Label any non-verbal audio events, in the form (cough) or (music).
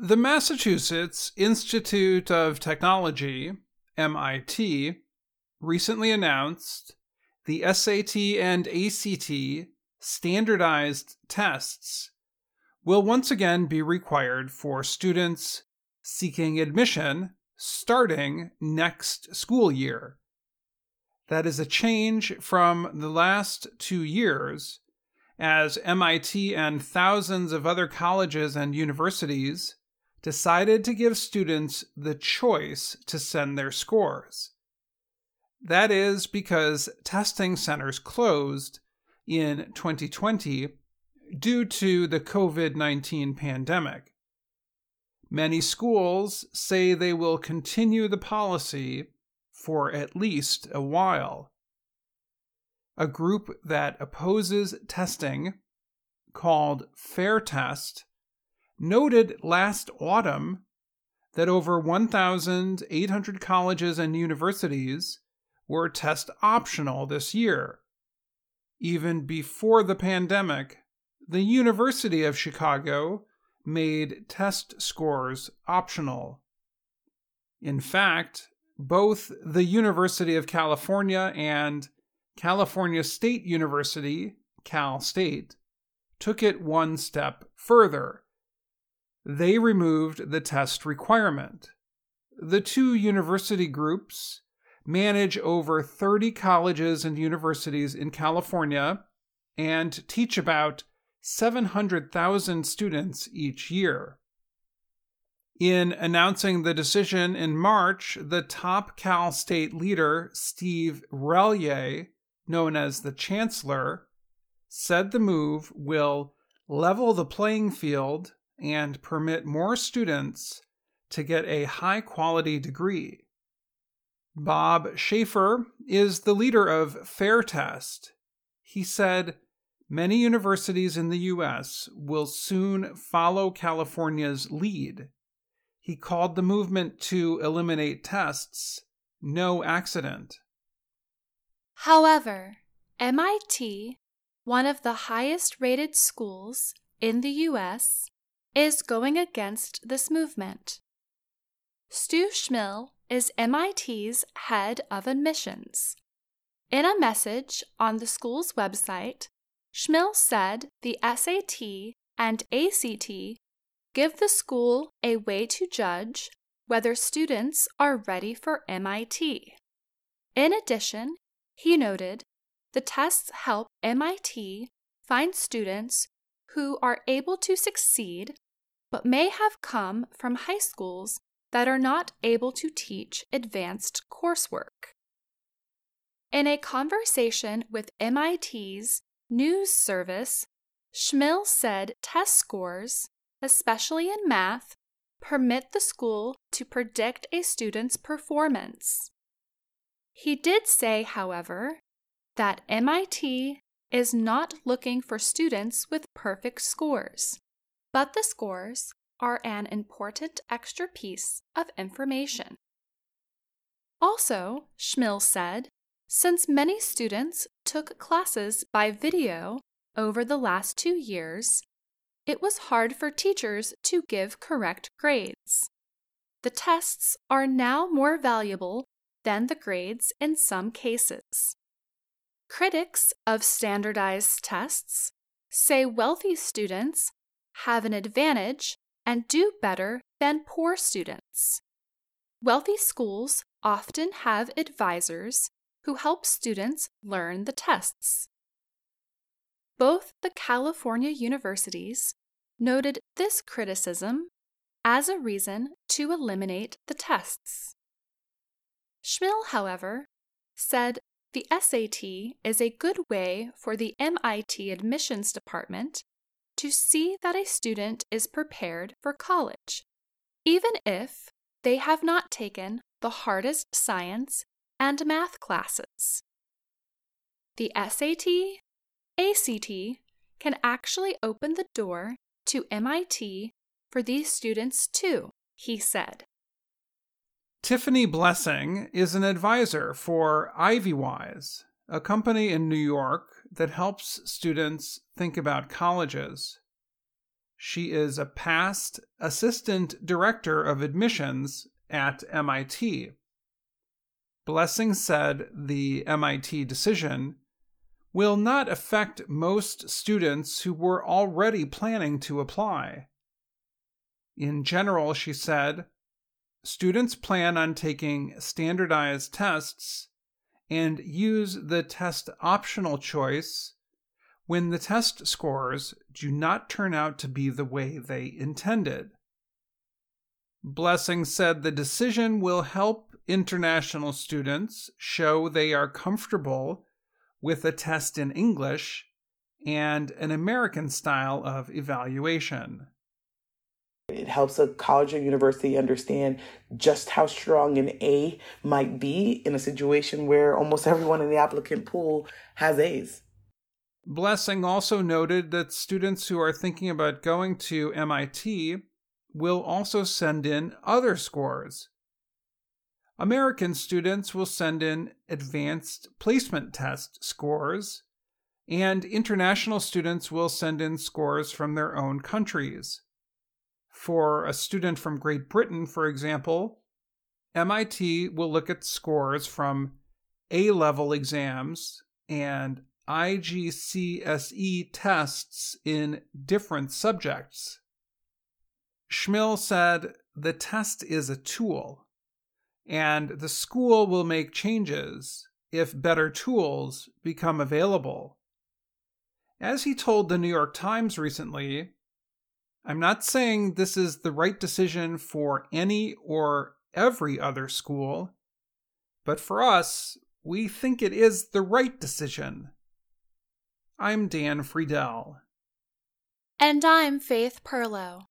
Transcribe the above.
The Massachusetts Institute of Technology, MIT, recently announced the SAT and ACT standardized tests will once again be required for students seeking admission starting next school year. That is a change from the last two years, as MIT and thousands of other colleges and universities decided to give students the choice to send their scores. That is because testing centers closed in 2020 due to the COVID 19 pandemic. Many schools say they will continue the policy for at least a while. A group that opposes testing, called Fair Test, noted last autumn that over 1,800 colleges and universities were test optional this year. Even before the pandemic, the University of Chicago made test scores optional. In fact, both the University of California and California State University, Cal State, took it one step further. They removed the test requirement. The two university groups manage over 30 colleges and universities in California and teach about 700,000 students each year. In announcing the decision in March, the top Cal State leader, Steve Relyea, known as the Chancellor, said the move will level the playing field and permit more students to get a high quality degree. Bob Schaeffer is the leader of Fair Test. He said, Many universities in the U.S. will soon follow California's lead. He called the movement to eliminate tests no accident. However, MIT, one of the highest rated schools in the U.S., is going against this movement. Stu Schmill is MIT's head of admissions. In a message on the school's website, Schmill said the SAT and ACT give the school a way to judge whether students are ready for MIT. In addition, he noted the tests help MIT find students who are able to succeed but may have come from high schools that are not able to teach advanced coursework. In a conversation with MIT's news service, Schmill said test scores, especially in math, permit the school to predict a student's performance. He did say, however, that MIT is not looking for students with perfect scores, but the scores are an important extra piece of information. Also, Schmill said, since many students took classes by video over the last two years, it was hard for teachers to give correct grades. The tests are now more valuable than the grades in some cases. Critics of standardized tests say wealthy students have an advantage and do better than poor students. Wealthy schools often have advisors who help students learn the tests. Both the California universities noted this criticism as a reason to eliminate the tests. Schmill, however, said the SAT is a good way for the MIT admissions department to see that a student is prepared for college, even if they have not taken the hardest science and math classes. The SAT, ACT can actually open the door to MIT for these students too, he said. Tiffany Blessing is an advisor for Ivywise, a company in New York that helps students think about colleges. She is a past assistant director of admissions at MIT. Blessing said the MIT decision will not affect most students who were already planning to apply. In general, she said, students plan on taking standardized tests and use the test optional choice when the test scores do not turn out to be the way they intended. Blessing said the decision will help international students show they are comfortable with a test in English and an American style of evaluation. It helps a college or university understand just how strong an A might be in a situation where almost (laughs) everyone in the applicant pool has A's. Blessing also noted that students who are thinking about going to MIT will also send in other scores. American students will send in advanced placement test scores, and international students will send in scores from their own countries. For a student from Great Britain, for example, MIT will look at scores from A level exams and IGCSE tests in different subjects. Schmill said the test is a tool, and the school will make changes if better tools become available. As he told the New York Times recently, I'm not saying this is the right decision for any or every other school, but for us, we think it is the right decision. I'm Dan Friedell. And I'm Faith Pirlo.